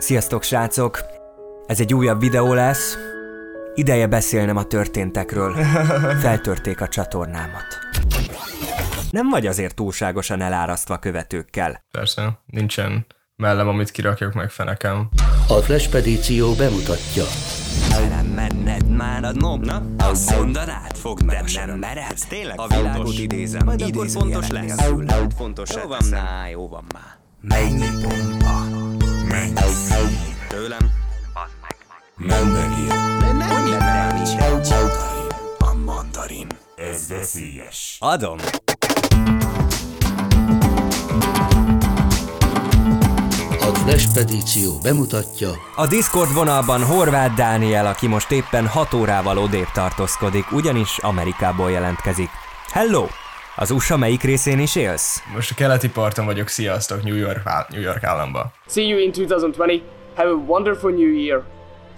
Sziasztok srácok! Ez egy újabb videó lesz. Ideje beszélnem a történtekről. Feltörték a csatornámat. Nem vagy azért túlságosan elárasztva követőkkel. Persze, nincsen mellem, amit kirakjak meg fenekem. A Flashpedíció bemutatja. Nem menned már a nom, na? Azt mondanád, fogd meg De nem mered. Tényleg a világot idézem. Majd akkor fontos lesz. Fontos jó van már, jó van már. Mennyi bomba? Mennyi Tőlem? Hogy lenne nincs? A mandarin. Ez veszélyes. Adom. A Flashpedíció bemutatja A Discord vonalban Horváth Dániel, aki most éppen 6 órával odébb tartózkodik, ugyanis Amerikából jelentkezik. Hello! Az USA melyik részén is élsz? Most a keleti parton vagyok, sziasztok, New York, New York államba. See you in 2020. Have a wonderful new year.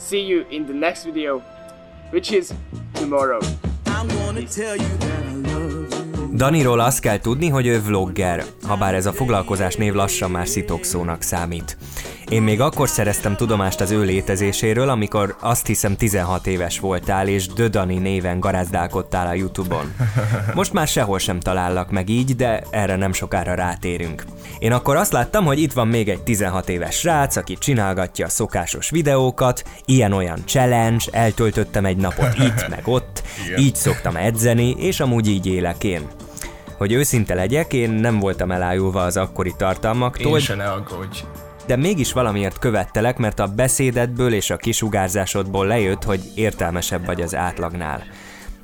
See you in the next video, which is tomorrow. Daniról azt kell tudni, hogy ő vlogger, habár ez a foglalkozás név lassan már szitokszónak számít. Én még akkor szereztem tudomást az ő létezéséről, amikor azt hiszem 16 éves voltál, és Dödani néven garázdálkodtál a Youtube-on. Most már sehol sem talállak meg így, de erre nem sokára rátérünk. Én akkor azt láttam, hogy itt van még egy 16 éves srác, aki csinálgatja a szokásos videókat, ilyen-olyan challenge, eltöltöttem egy napot itt, meg ott, Igen. így szoktam edzeni, és amúgy így élek én. Hogy őszinte legyek, én nem voltam elájulva az akkori tartalmaktól, Én se ne aggódj. De mégis valamiért követtelek, mert a beszédedből és a kisugárzásodból lejött, hogy értelmesebb vagy az átlagnál.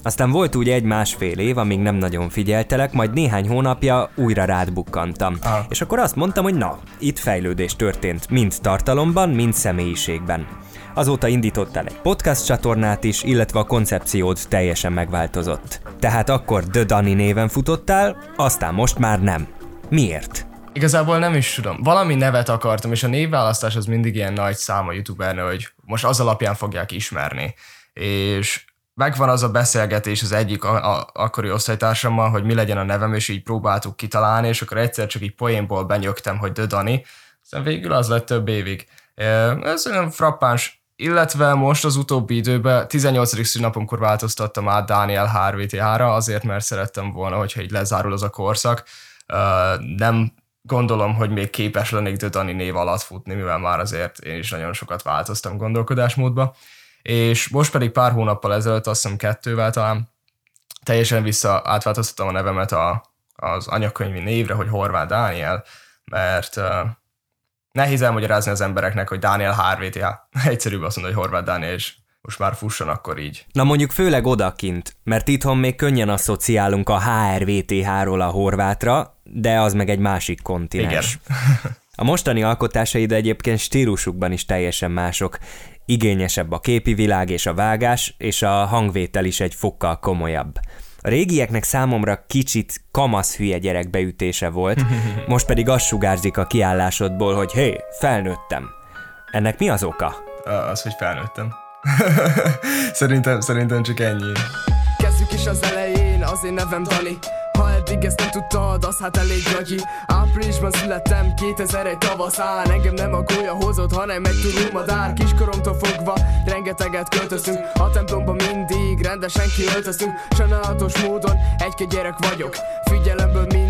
Aztán volt úgy egy-másfél év, amíg nem nagyon figyeltelek, majd néhány hónapja újra rád bukkantam. Aha. És akkor azt mondtam, hogy na, itt fejlődés történt, mind tartalomban, mind személyiségben. Azóta indítottál egy podcast csatornát is, illetve a koncepciód teljesen megváltozott. Tehát akkor The Dani néven futottál, aztán most már nem. Miért? Igazából nem is tudom. Valami nevet akartam, és a névválasztás az mindig ilyen nagy szám a youtubernél, hogy most az alapján fogják ismerni. És megvan az a beszélgetés az egyik a, a, akkori osztálytársammal, hogy mi legyen a nevem, és így próbáltuk kitalálni, és akkor egyszer csak így poénból benyögtem, hogy The Dani. Aztán végül az lett több évig. Ez olyan frappáns. Illetve most az utóbbi időben, 18. szülinapomkor változtattam át Daniel HRVT-ra, azért mert szerettem volna, hogyha így lezárul az a korszak. Nem gondolom, hogy még képes lennék The Dani név alatt futni, mivel már azért én is nagyon sokat változtam gondolkodásmódba. És most pedig pár hónappal ezelőtt, azt hiszem kettővel talán, teljesen vissza átváltoztattam a nevemet a, az anyakönyvi névre, hogy Horváth Dániel, mert uh, nehéz elmagyarázni az embereknek, hogy Dániel HRVTH. Egyszerűbb azt mondani, hogy Horváth Dániel, és most már fusson akkor így. Na mondjuk főleg odakint, mert itthon még könnyen asszociálunk a HRVTH-ról a horvátra, de az meg egy másik kontinens. Igen. A mostani alkotásaid egyébként stílusukban is teljesen mások. Igényesebb a képi világ és a vágás, és a hangvétel is egy fokkal komolyabb. A régieknek számomra kicsit kamasz hülye gyerek beütése volt, most pedig az sugárzik a kiállásodból, hogy hé, felnőttem. Ennek mi az oka? Az, hogy felnőttem. szerintem, szerintem csak ennyi. Kezdjük is az elején, az én nevem Dani. Ha eddig ezt nem tudtad, az hát elég gagyi. Áprilisban születtem, 2001 tavaszán. Engem nem a gólya hozott, hanem egy turulmadár Kiskoromtól fogva rengeteget költöztünk. A templomba mindig rendesen kiöltöztünk. Sajnálatos módon egy-két gyerek vagyok. Figyelemből bár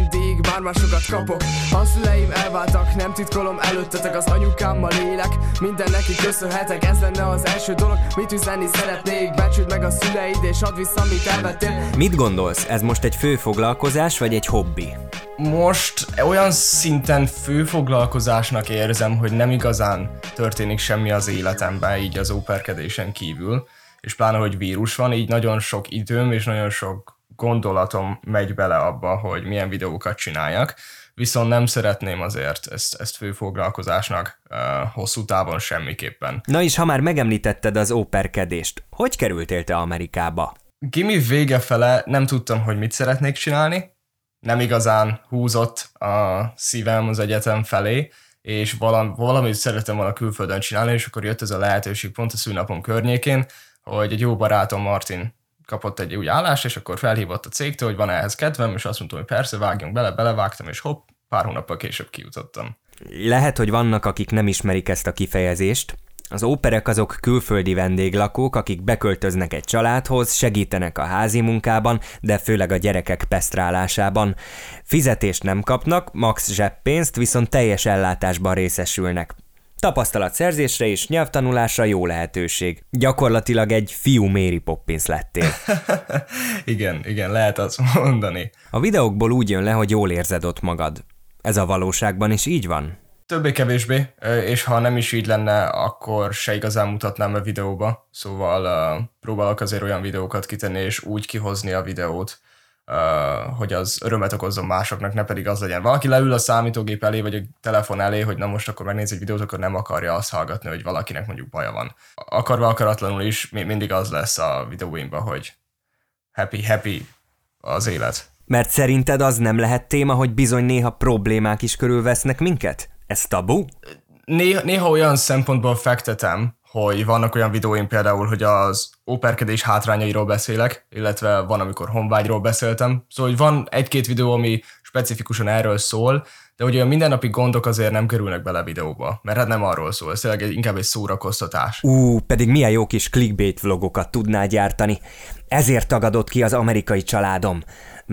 már sokat kapok. A szüleim elváltak, nem titkolom előttetek Az anyukámmal élek, minden neki köszönhetek Ez lenne az első dolog, mit üzenni szeretnék? Becsüld meg a szüleid és add vissza, amit elvettél. Mit gondolsz, ez most egy fő foglalkozás vagy egy hobbi? most olyan szinten főfoglalkozásnak érzem, hogy nem igazán történik semmi az életemben, így az óperkedésen kívül, és pláne, hogy vírus van, így nagyon sok időm és nagyon sok gondolatom megy bele abba, hogy milyen videókat csináljak, viszont nem szeretném azért ezt, ezt főfoglalkozásnak uh, hosszú távon semmiképpen. Na és ha már megemlítetted az óperkedést, hogy kerültél te Amerikába? Gimi vége fele nem tudtam, hogy mit szeretnék csinálni, nem igazán húzott a szívem az egyetem felé, és valam, valamit szerettem volna külföldön csinálni, és akkor jött ez a lehetőség pont a szülnapom környékén, hogy egy jó barátom Martin kapott egy új állást, és akkor felhívott a cégtől, hogy van ehhez kedvem, és azt mondtam, hogy persze, vágjunk bele, belevágtam, és hopp, pár hónappal később kijutottam. Lehet, hogy vannak, akik nem ismerik ezt a kifejezést. Az óperek azok külföldi vendéglakók, akik beköltöznek egy családhoz, segítenek a házi munkában, de főleg a gyerekek pesztrálásában. Fizetést nem kapnak, max zseppénzt, viszont teljes ellátásban részesülnek. Tapasztalatszerzésre és nyelvtanulásra jó lehetőség. Gyakorlatilag egy fiú Mary Poppins lettél. igen, igen, lehet azt mondani. A videókból úgy jön le, hogy jól érzed ott magad. Ez a valóságban is így van? Többé-kevésbé, és ha nem is így lenne, akkor se igazán mutatnám a videóba. Szóval uh, próbálok azért olyan videókat kitenni, és úgy kihozni a videót, hogy az örömet okozzon másoknak, ne pedig az legyen. Valaki leül a számítógép elé, vagy a telefon elé, hogy na most akkor megnéz egy videót, akkor nem akarja azt hallgatni, hogy valakinek mondjuk baja van. Akarva akaratlanul is mindig az lesz a videóimban, hogy happy, happy az élet. Mert szerinted az nem lehet téma, hogy bizony néha problémák is körülvesznek minket? Ez tabu? Néha, néha olyan szempontból fektetem, hogy vannak olyan videóim például, hogy az óperkedés hátrányairól beszélek, illetve van, amikor honvágyról beszéltem. Szóval, hogy van egy-két videó, ami specifikusan erről szól, de hogy olyan mindennapi gondok azért nem kerülnek bele videóba, mert hát nem arról szól, ez tényleg inkább egy szórakoztatás. Ú, pedig milyen jó kis clickbait vlogokat tudná gyártani. Ezért tagadott ki az amerikai családom.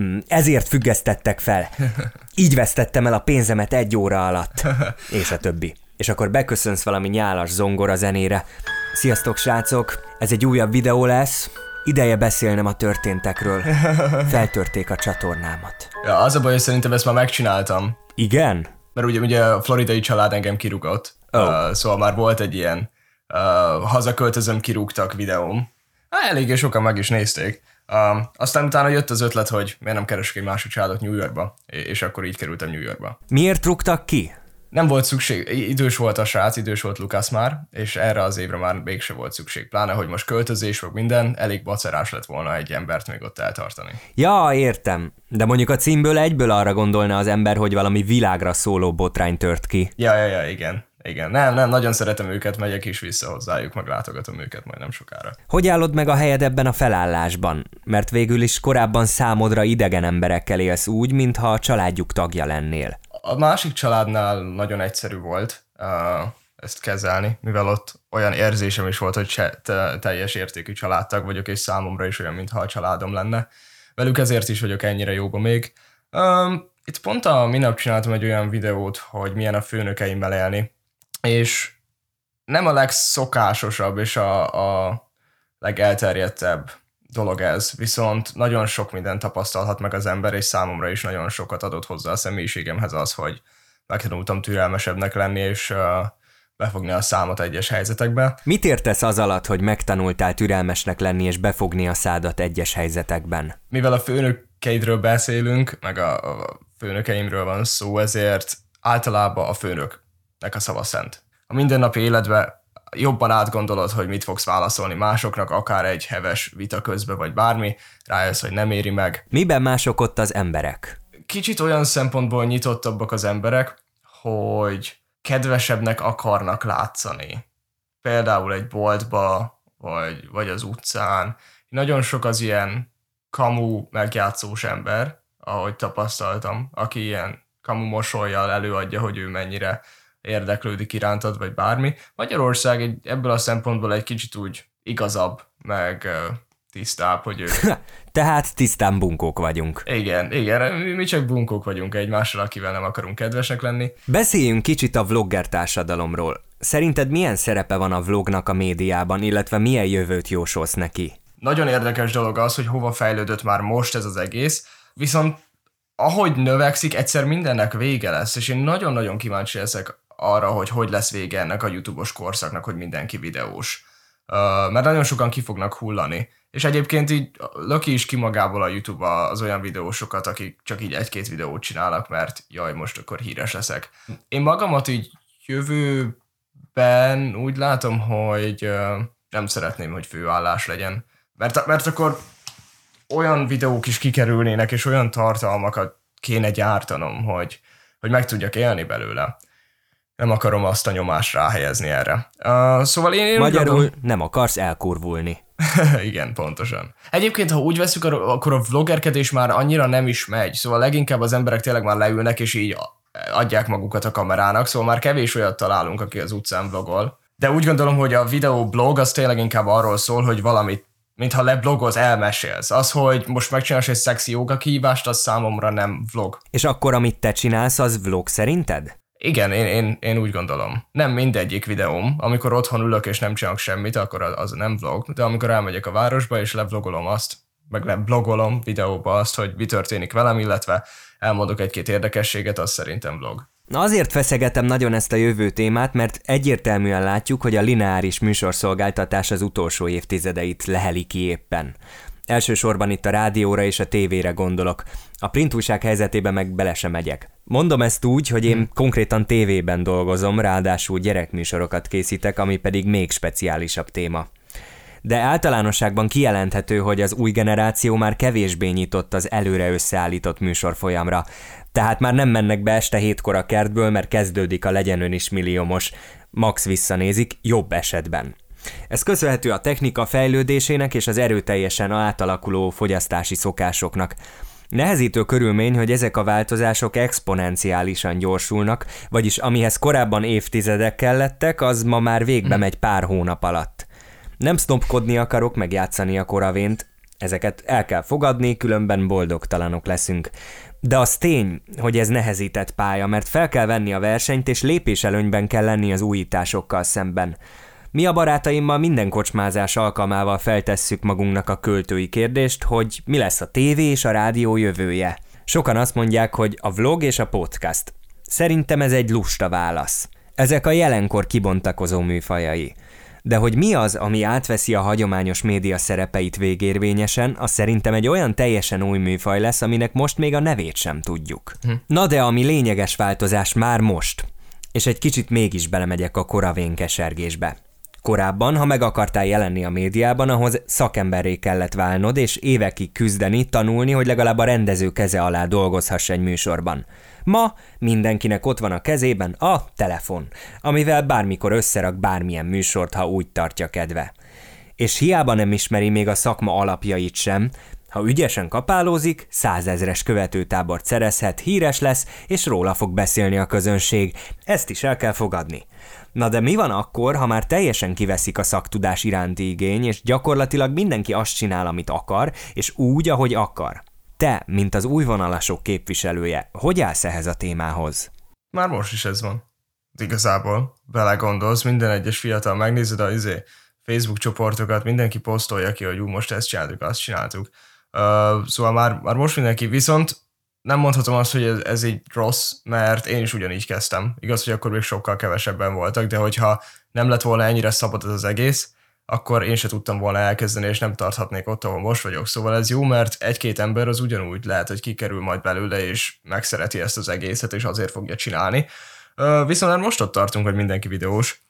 Mm, ezért függesztettek fel. Így vesztettem el a pénzemet egy óra alatt. És a többi. És akkor beköszönsz valami nyálas zongora zenére. Sziasztok, srácok! Ez egy újabb videó lesz. Ideje beszélnem a történtekről. Feltörték a csatornámat. Ja, az a baj, hogy szerintem ezt már megcsináltam. Igen? Mert ugye, ugye a floridai család engem kirúgott. Oh. Uh, szóval már volt egy ilyen uh, hazaköltözöm kirúgtak videóm. Hát, eléggé sokan meg is nézték. Uh, aztán utána jött az ötlet, hogy miért nem keresek egy másik családot New Yorkba, és akkor így kerültem New Yorkba. Miért rúgtak ki? Nem volt szükség, idős volt a srác, idős volt Lukasz már, és erre az évre már mégse volt szükség. Pláne, hogy most költözés, vagy minden, elég bacerás lett volna egy embert még ott eltartani. Ja, értem. De mondjuk a címből egyből arra gondolna az ember, hogy valami világra szóló botrány tört ki. Ja, ja, ja, igen. Igen, nem, nem, nagyon szeretem őket, megyek is vissza hozzájuk, meg látogatom őket majd nem sokára. Hogy állod meg a helyed ebben a felállásban? Mert végül is korábban számodra idegen emberekkel élsz úgy, mintha a családjuk tagja lennél. A másik családnál nagyon egyszerű volt uh, ezt kezelni, mivel ott olyan érzésem is volt, hogy se, te, teljes értékű családtag vagyok, és számomra is olyan, mintha a családom lenne. Velük ezért is vagyok ennyire jóba még. Um, itt pont a minap csináltam egy olyan videót, hogy milyen a főnökeimmel élni, és nem a legszokásosabb és a, a legelterjedtebb dolog ez, viszont nagyon sok mindent tapasztalhat meg az ember, és számomra is nagyon sokat adott hozzá a személyiségemhez az, hogy megtanultam türelmesebbnek lenni, és uh, befogni a számot egyes helyzetekbe. Mit értesz az alatt, hogy megtanultál türelmesnek lenni és befogni a szádat egyes helyzetekben? Mivel a főnökeidről beszélünk, meg a, a főnökeimről van szó, ezért általában a főnöknek a szava szent. A mindennapi életben jobban átgondolod, hogy mit fogsz válaszolni másoknak, akár egy heves vita közben, vagy bármi, rájössz, hogy nem éri meg. Miben mások ott az emberek? Kicsit olyan szempontból nyitottabbak az emberek, hogy kedvesebbnek akarnak látszani. Például egy boltba, vagy, vagy az utcán. Nagyon sok az ilyen kamu megjátszós ember, ahogy tapasztaltam, aki ilyen kamu mosolyjal előadja, hogy ő mennyire érdeklődik irántad, vagy bármi. Magyarország egy, ebből a szempontból egy kicsit úgy igazabb, meg tisztább, hogy ő... Tehát tisztán bunkók vagyunk. Igen, igen, mi csak bunkók vagyunk egymással, akivel nem akarunk kedvesek lenni. Beszéljünk kicsit a vlogger társadalomról. Szerinted milyen szerepe van a vlognak a médiában, illetve milyen jövőt jósolsz neki? Nagyon érdekes dolog az, hogy hova fejlődött már most ez az egész, viszont ahogy növekszik, egyszer mindennek vége lesz, és én nagyon-nagyon kíváncsi leszek arra, hogy hogy lesz vége ennek a YouTube-os korszaknak, hogy mindenki videós. Uh, mert nagyon sokan ki fognak hullani. És egyébként így löki is ki magából a YouTube az olyan videósokat, akik csak így egy-két videót csinálnak, mert jaj, most akkor híres leszek. Én magamat így jövőben úgy látom, hogy uh, nem szeretném, hogy főállás legyen. Mert, mert akkor olyan videók is kikerülnének, és olyan tartalmakat kéne gyártanom, hogy, hogy meg tudjak élni belőle nem akarom azt a nyomást ráhelyezni erre. Uh, szóval én, én Magyarul adom... nem akarsz elkurvulni. Igen, pontosan. Egyébként, ha úgy veszük, akkor a vloggerkedés már annyira nem is megy, szóval leginkább az emberek tényleg már leülnek, és így adják magukat a kamerának, szóval már kevés olyat találunk, aki az utcán vlogol. De úgy gondolom, hogy a videoblog az tényleg inkább arról szól, hogy valamit mintha leblogolsz, elmesélsz. Az, hogy most megcsinálsz egy szexi joga kihívást, az számomra nem vlog. És akkor, amit te csinálsz, az vlog szerinted? Igen, én, én, én úgy gondolom. Nem mindegyik videóm. Amikor otthon ülök és nem csinálok semmit, akkor az, az nem vlog. De amikor elmegyek a városba és levlogolom azt, meg leblogolom videóba azt, hogy mi történik velem, illetve elmondok egy-két érdekességet, az szerintem vlog. Na azért feszegetem nagyon ezt a jövő témát, mert egyértelműen látjuk, hogy a lineáris műsorszolgáltatás az utolsó évtizedeit leheli ki éppen. Elsősorban itt a rádióra és a tévére gondolok. A print újság helyzetében meg bele sem megyek. Mondom ezt úgy, hogy én konkrétan tévében dolgozom, ráadásul gyerekműsorokat készítek, ami pedig még speciálisabb téma. De általánosságban kijelenthető, hogy az új generáció már kevésbé nyitott az előre összeállított műsorfolyamra. Tehát már nem mennek be este hétkor a kertből, mert kezdődik a legyen ön is milliómos. Max visszanézik, jobb esetben. Ez köszönhető a technika fejlődésének és az erőteljesen átalakuló fogyasztási szokásoknak. Nehezítő körülmény, hogy ezek a változások exponenciálisan gyorsulnak, vagyis amihez korábban évtizedek kellettek, az ma már végbe megy pár hónap alatt. Nem sznopkodni akarok, meg játszani a koravént, ezeket el kell fogadni, különben boldogtalanok leszünk. De az tény, hogy ez nehezített pálya, mert fel kell venni a versenyt, és lépéselőnyben kell lenni az újításokkal szemben. Mi a barátaimmal minden kocsmázás alkalmával feltesszük magunknak a költői kérdést, hogy mi lesz a tévé és a rádió jövője. Sokan azt mondják, hogy a vlog és a podcast. Szerintem ez egy lusta válasz. Ezek a jelenkor kibontakozó műfajai. De hogy mi az, ami átveszi a hagyományos média szerepeit végérvényesen, az szerintem egy olyan teljesen új műfaj lesz, aminek most még a nevét sem tudjuk. Hm. Na de ami lényeges változás már most, és egy kicsit mégis belemegyek a koravén kesergésbe. Korábban, ha meg akartál jelenni a médiában, ahhoz szakemberré kellett válnod, és évekig küzdeni, tanulni, hogy legalább a rendező keze alá dolgozhass egy műsorban. Ma mindenkinek ott van a kezében a telefon, amivel bármikor összerak bármilyen műsort, ha úgy tartja kedve. És hiába nem ismeri még a szakma alapjait sem, ha ügyesen kapálózik, százezres követőtábort szerezhet, híres lesz, és róla fog beszélni a közönség. Ezt is el kell fogadni. Na de mi van akkor, ha már teljesen kiveszik a szaktudás iránti igény, és gyakorlatilag mindenki azt csinál, amit akar, és úgy, ahogy akar? Te, mint az újvonalasok képviselője, hogy állsz ehhez a témához? Már most is ez van. Igazából belegondolsz, minden egyes fiatal megnézed a izé, Facebook csoportokat, mindenki posztolja ki, hogy ú, most ezt csináltuk, azt csináltuk. Uh, szóval már, már most mindenki, viszont nem mondhatom azt, hogy ez, ez így rossz, mert én is ugyanígy kezdtem. Igaz, hogy akkor még sokkal kevesebben voltak, de hogyha nem lett volna ennyire szabad ez az egész, akkor én se tudtam volna elkezdeni, és nem tarthatnék ott, ahol most vagyok. Szóval ez jó, mert egy-két ember az ugyanúgy lehet, hogy kikerül majd belőle, és megszereti ezt az egészet, és azért fogja csinálni. Viszont most ott tartunk, hogy mindenki videós,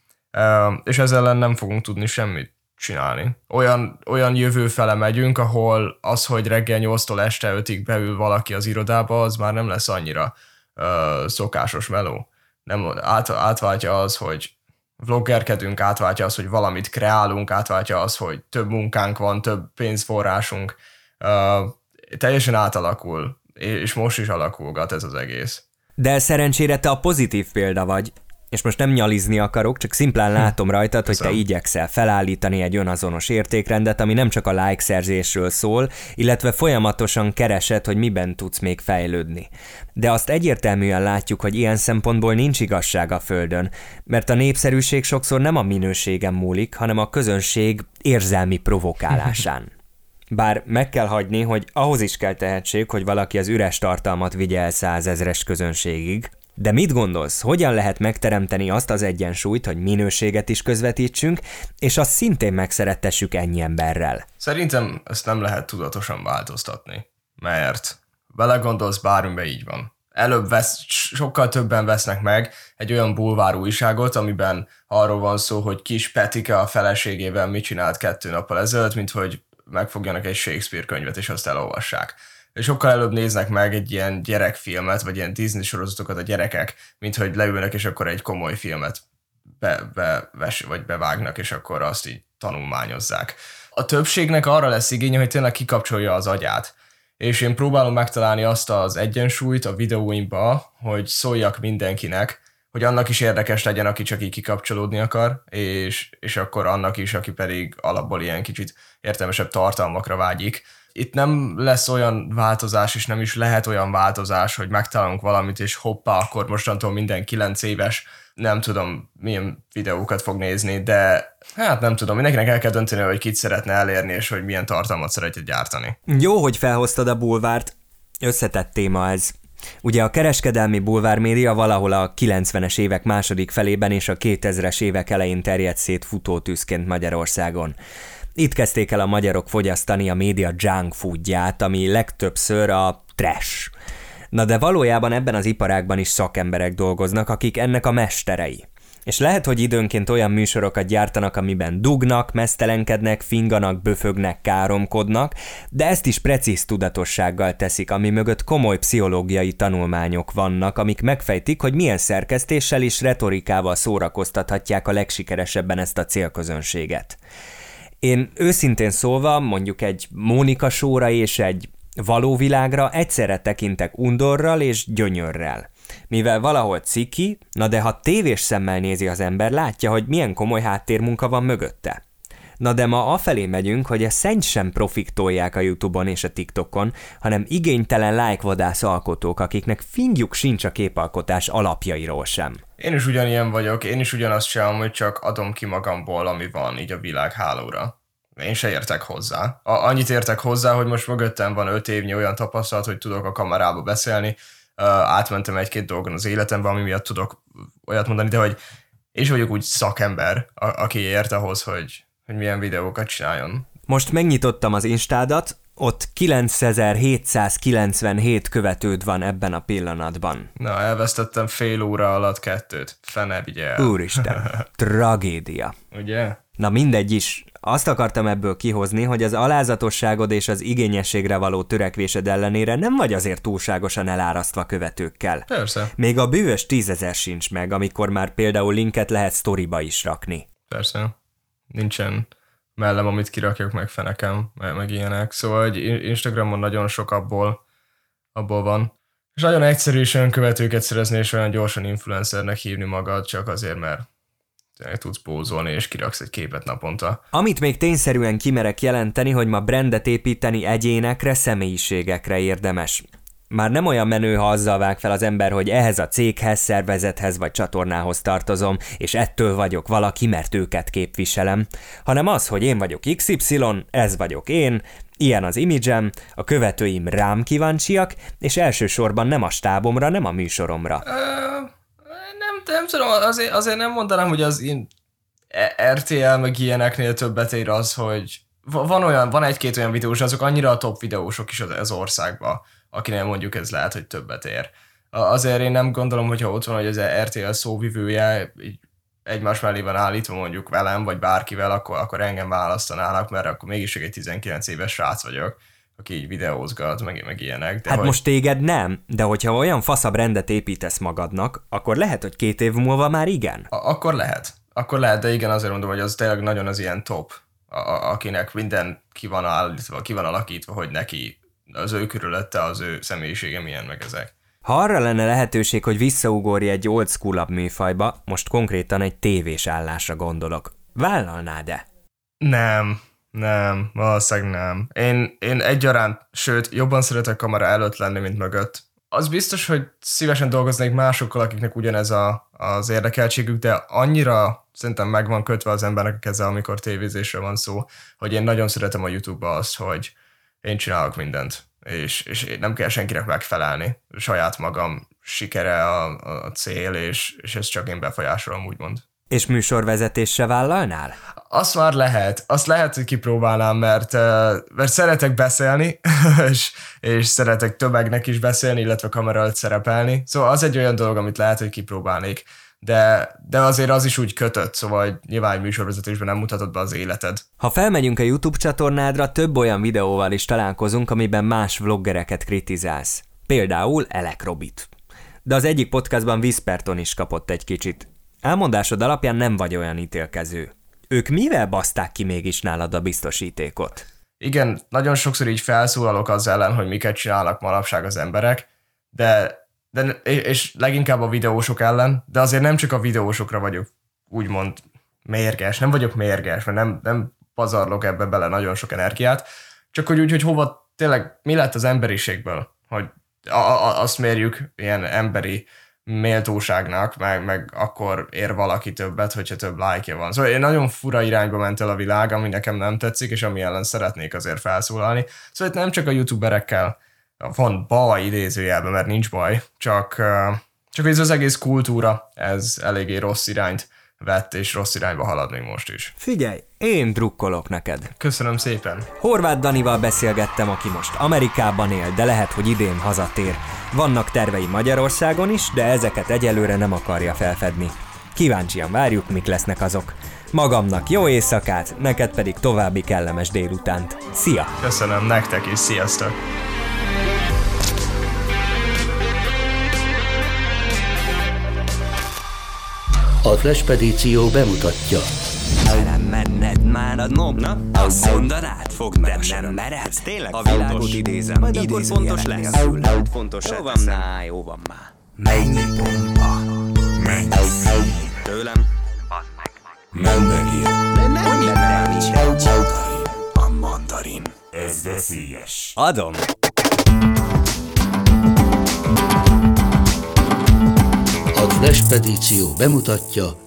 és ezzel ellen nem fogunk tudni semmit csinálni. Olyan, olyan jövő fele megyünk, ahol az, hogy reggel 8-tól este 5-ig beül valaki az irodába, az már nem lesz annyira uh, szokásos meló. Nem, át, átváltja az, hogy vloggerkedünk, átváltja az, hogy valamit kreálunk, átváltja az, hogy több munkánk van, több pénzforrásunk. Uh, teljesen átalakul, és most is alakulgat ez az egész. De szerencsére te a pozitív példa vagy, és most nem nyalizni akarok, csak szimplán hm. látom rajtad, hogy te igyekszel felállítani egy önazonos értékrendet, ami nem csak a like szerzésről szól, illetve folyamatosan keresed, hogy miben tudsz még fejlődni. De azt egyértelműen látjuk, hogy ilyen szempontból nincs igazság a Földön, mert a népszerűség sokszor nem a minőségen múlik, hanem a közönség érzelmi provokálásán. Bár meg kell hagyni, hogy ahhoz is kell tehetség, hogy valaki az üres tartalmat vigye el százezres közönségig, de mit gondolsz, hogyan lehet megteremteni azt az egyensúlyt, hogy minőséget is közvetítsünk, és azt szintén megszerettessük ennyi emberrel? Szerintem ezt nem lehet tudatosan változtatni, mert belegondolsz, bármibe így van. Előbb vesz, sokkal többen vesznek meg egy olyan bulvár újságot, amiben arról van szó, hogy kis Petike a feleségével mit csinált kettő nappal ezelőtt, mint hogy megfogjanak egy Shakespeare könyvet, és azt elolvassák sokkal előbb néznek meg egy ilyen gyerekfilmet, vagy ilyen Disney sorozatokat a gyerekek, mint hogy leülnek, és akkor egy komoly filmet be, be, ves, vagy bevágnak, és akkor azt így tanulmányozzák. A többségnek arra lesz igénye, hogy tényleg kikapcsolja az agyát, és én próbálom megtalálni azt az egyensúlyt a videóimba, hogy szóljak mindenkinek, hogy annak is érdekes legyen, aki csak így kikapcsolódni akar, és, és akkor annak is, aki pedig alapból ilyen kicsit értelmesebb tartalmakra vágyik. Itt nem lesz olyan változás, és nem is lehet olyan változás, hogy megtalálunk valamit, és hoppá, akkor mostantól minden 9 éves nem tudom, milyen videókat fog nézni, de hát nem tudom, mindenkinek el kell dönteni, hogy kit szeretne elérni, és hogy milyen tartalmat szeretne gyártani. Jó, hogy felhoztad a bulvárt. Összetett téma ez. Ugye a kereskedelmi bulvármédia valahol a 90-es évek második felében és a 2000-es évek elején terjedt szét futótűzként Magyarországon. Itt kezdték el a magyarok fogyasztani a média junk foodját, ami legtöbbször a trash. Na de valójában ebben az iparágban is szakemberek dolgoznak, akik ennek a mesterei. És lehet, hogy időnként olyan műsorokat gyártanak, amiben dugnak, mesztelenkednek, finganak, böfögnek, káromkodnak, de ezt is precíz tudatossággal teszik, ami mögött komoly pszichológiai tanulmányok vannak, amik megfejtik, hogy milyen szerkesztéssel és retorikával szórakoztathatják a legsikeresebben ezt a célközönséget. Én őszintén szólva mondjuk egy Mónika sóra és egy való világra egyszerre tekintek undorral és gyönyörrel. Mivel valahol ciki, na de ha tévés szemmel nézi az ember, látja, hogy milyen komoly háttérmunka van mögötte. Na de ma afelé megyünk, hogy a szent sem profik tolják a Youtube-on és a TikTokon, hanem igénytelen lájkvadász alkotók, akiknek fingjuk sincs a képalkotás alapjairól sem. Én is ugyanilyen vagyok, én is ugyanazt csinálom, hogy csak adom ki magamból, ami van így a világ hálóra. Én se értek hozzá. A, annyit értek hozzá, hogy most mögöttem van öt évnyi olyan tapasztalat, hogy tudok a kamerába beszélni, uh, átmentem egy-két dolgon az életemben, ami miatt tudok olyat mondani, de hogy és vagyok úgy szakember, a, aki ért ahhoz, hogy, hogy milyen videókat csináljon. Most megnyitottam az Instádat, ott 9797 követőd van ebben a pillanatban. Na, elvesztettem fél óra alatt kettőt. Fene vigye Úristen, tragédia. Ugye? Na mindegy is, azt akartam ebből kihozni, hogy az alázatosságod és az igényességre való törekvésed ellenére nem vagy azért túlságosan elárasztva követőkkel. Persze. Még a bűvös tízezer sincs meg, amikor már például linket lehet sztoriba is rakni. Persze. Nincsen mellem, amit kirakjak meg fenekem, meg, meg ilyenek. Szóval hogy Instagramon nagyon sok abból, abból van. És nagyon egyszerű is olyan követőket szerezni, és olyan gyorsan influencernek hívni magad, csak azért, mert tudsz pózolni, és kiraksz egy képet naponta. Amit még tényszerűen kimerek jelenteni, hogy ma brandet építeni egyénekre, személyiségekre érdemes. Már nem olyan menő, ha azzal vág fel az ember, hogy ehhez a céghez, szervezethez vagy csatornához tartozom, és ettől vagyok valaki, mert őket képviselem, hanem az, hogy én vagyok XY, ez vagyok én, ilyen az imidzsem, a követőim rám kíváncsiak, és elsősorban nem a stábomra, nem a műsoromra. Nem, nem tudom, azért, azért nem mondanám, hogy az én RTL meg ilyeneknél többet ér az, hogy van olyan, van egy-két olyan videós, azok annyira a top videósok is az, az országban, akinél mondjuk ez lehet, hogy többet ér. Azért én nem gondolom, hogyha ott van, hogy az RTL szóvivője így egymás mellé van állítva mondjuk velem, vagy bárkivel, akkor, akkor engem választanának, mert akkor mégis egy 19 éves srác vagyok aki így videózgat, meg, meg ilyenek. De hát hogy... most téged nem, de hogyha olyan faszabb rendet építesz magadnak, akkor lehet, hogy két év múlva már igen. A- akkor lehet. Akkor lehet, de igen, azért mondom, hogy az tényleg nagyon az ilyen top, a- akinek minden ki van állítva, ki van alakítva, hogy neki az ő körülötte az ő személyisége milyen meg ezek. Ha arra lenne lehetőség, hogy visszaugorj egy old school műfajba, most konkrétan egy tévés állásra gondolok, vállalnád-e? Nem, nem, valószínűleg nem. Én, én egyaránt, sőt, jobban szeretek kamera előtt lenni, mint mögött. Az biztos, hogy szívesen dolgoznék másokkal, akiknek ugyanez a, az érdekeltségük, de annyira szerintem meg van kötve az embernek a keze, amikor tévézésről van szó, hogy én nagyon szeretem a YouTube-ba azt, hogy én csinálok mindent, és, és nem kell senkinek megfelelni. Saját magam sikere a, a cél, és, és ezt csak én befolyásolom, úgymond. És műsorvezetésre vállalnál? Azt már lehet. Azt lehet, hogy kipróbálnám, mert, mert szeretek beszélni, és, és szeretek tömegnek is beszélni, illetve kamera előtt szerepelni. Szóval az egy olyan dolog, amit lehet, hogy kipróbálnék. De, de azért az is úgy kötött, szóval nyilván műsorvezetésben nem mutatod be az életed. Ha felmegyünk a YouTube csatornádra, több olyan videóval is találkozunk, amiben más vloggereket kritizálsz. Például Elektrobit. De az egyik podcastban Visperton is kapott egy kicsit. Elmondásod alapján nem vagy olyan ítélkező. Ők mivel baszták ki mégis nálad a biztosítékot? igen, nagyon sokszor így felszólalok az ellen, hogy miket csinálnak manapság az emberek, de, de és leginkább a videósok ellen, de azért nem csak a videósokra vagyok úgymond mérges, nem vagyok mérges, mert nem, nem pazarlok ebbe bele nagyon sok energiát, csak hogy úgy, hogy hova tényleg mi lett az emberiségből, hogy a, a, azt mérjük ilyen emberi méltóságnak, meg, meg akkor ér valaki többet, hogyha több lájkja van. Szóval én nagyon fura irányba ment el a világ, ami nekem nem tetszik, és ami ellen szeretnék azért felszólalni. Szóval itt nem csak a youtuberekkel van baj idézőjelben, mert nincs baj, csak, csak ez az egész kultúra, ez eléggé rossz irányt vett, és rossz irányba halad még most is. Figyelj, én drukkolok neked. Köszönöm szépen. Horváth Danival beszélgettem, aki most Amerikában él, de lehet, hogy idén hazatér. Vannak tervei Magyarországon is, de ezeket egyelőre nem akarja felfedni. Kíváncsian várjuk, mik lesznek azok. Magamnak jó éjszakát, neked pedig további kellemes délutánt. Szia! Köszönöm nektek is, sziasztok! A Flashpedíció bemutatja. Nem menned már a nom, na? Azt mondanád, fogd meg nem, nem meredsz, tényleg A világot idézem, majd akkor fontos lesz Majd fontos Jó van már, jó van már Mennyi bomba Mennyi Tőlem Nem megér. Hogy nem nincs Mandarin. A mandarin. Ez veszélyes. Adom! A Flashpedíció bemutatja